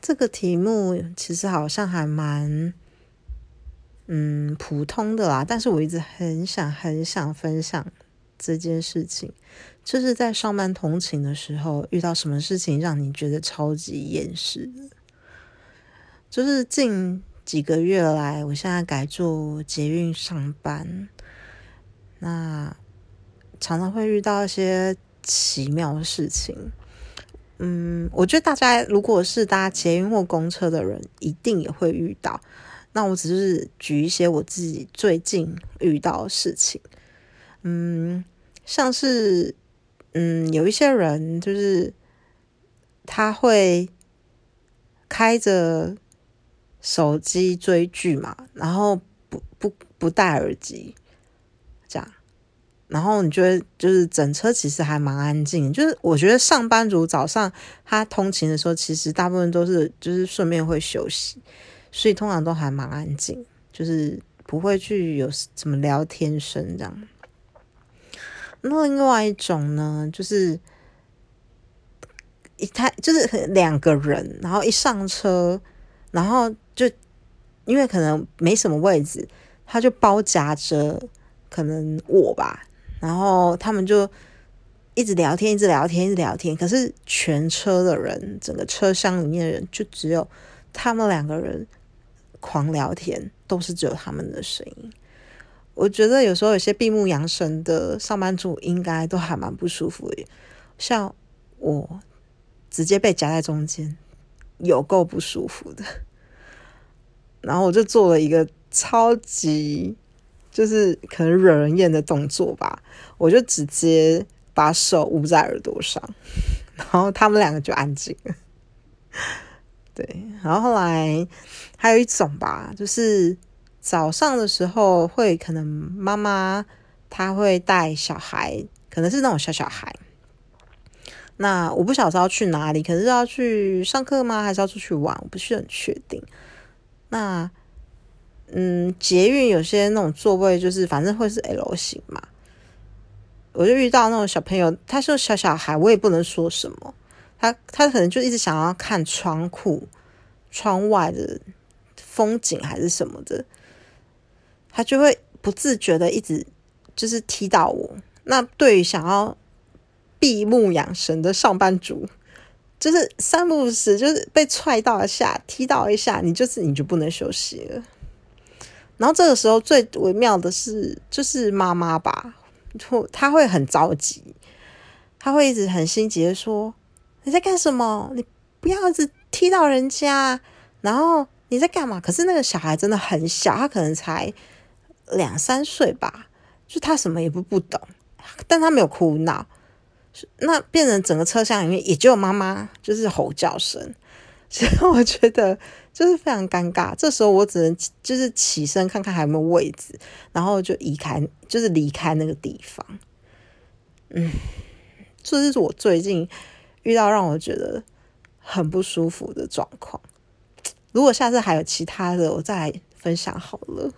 这个题目其实好像还蛮，嗯，普通的啦。但是我一直很想很想分享这件事情，就是在上班通勤的时候遇到什么事情让你觉得超级厌世。就是近几个月来，我现在改做捷运上班，那常常会遇到一些奇妙的事情。嗯，我觉得大家如果是搭捷运或公车的人，一定也会遇到。那我只是举一些我自己最近遇到的事情。嗯，像是嗯，有一些人就是他会开着手机追剧嘛，然后不不不戴耳机，然后你觉得就是整车其实还蛮安静，就是我觉得上班族早上他通勤的时候，其实大部分都是就是顺便会休息，所以通常都还蛮安静，就是不会去有什么聊天声这样。那另外一种呢，就是一他就是两个人，然后一上车，然后就因为可能没什么位置，他就包夹着可能我吧。然后他们就一直聊天，一直聊天，一直聊天。可是全车的人，整个车厢里面的人，就只有他们两个人狂聊天，都是只有他们的声音。我觉得有时候有些闭目养神的上班族，应该都还蛮不舒服的。像我直接被夹在中间，有够不舒服的。然后我就做了一个超级。就是可能惹人厌的动作吧，我就直接把手捂在耳朵上，然后他们两个就安静了。对，然后后来还有一种吧，就是早上的时候会可能妈妈她会带小孩，可能是那种小小孩。那我不晓得要去哪里，可是要去上课吗？还是要出去玩？我不是很确定。那。嗯，捷运有些那种座位就是反正会是 L 型嘛，我就遇到那种小朋友，他说小小孩，我也不能说什么，他他可能就一直想要看窗户窗外的风景还是什么的，他就会不自觉的一直就是踢到我。那对于想要闭目养神的上班族，就是三不五时就是被踹到一下，踢到一下，你就是你就不能休息了。然后这个时候最微妙的是，就是妈妈吧，就他会很着急，她会一直很心急的说：“你在干什么？你不要一直踢到人家。”然后你在干嘛？可是那个小孩真的很小，他可能才两三岁吧，就他什么也不不懂，但他没有哭闹，那变成整个车厢里面也只有妈妈就是吼叫声。所以我觉得就是非常尴尬，这时候我只能就是起身看看还有没有位置，然后就移开，就是离开那个地方。嗯，这是我最近遇到让我觉得很不舒服的状况。如果下次还有其他的，我再来分享好了。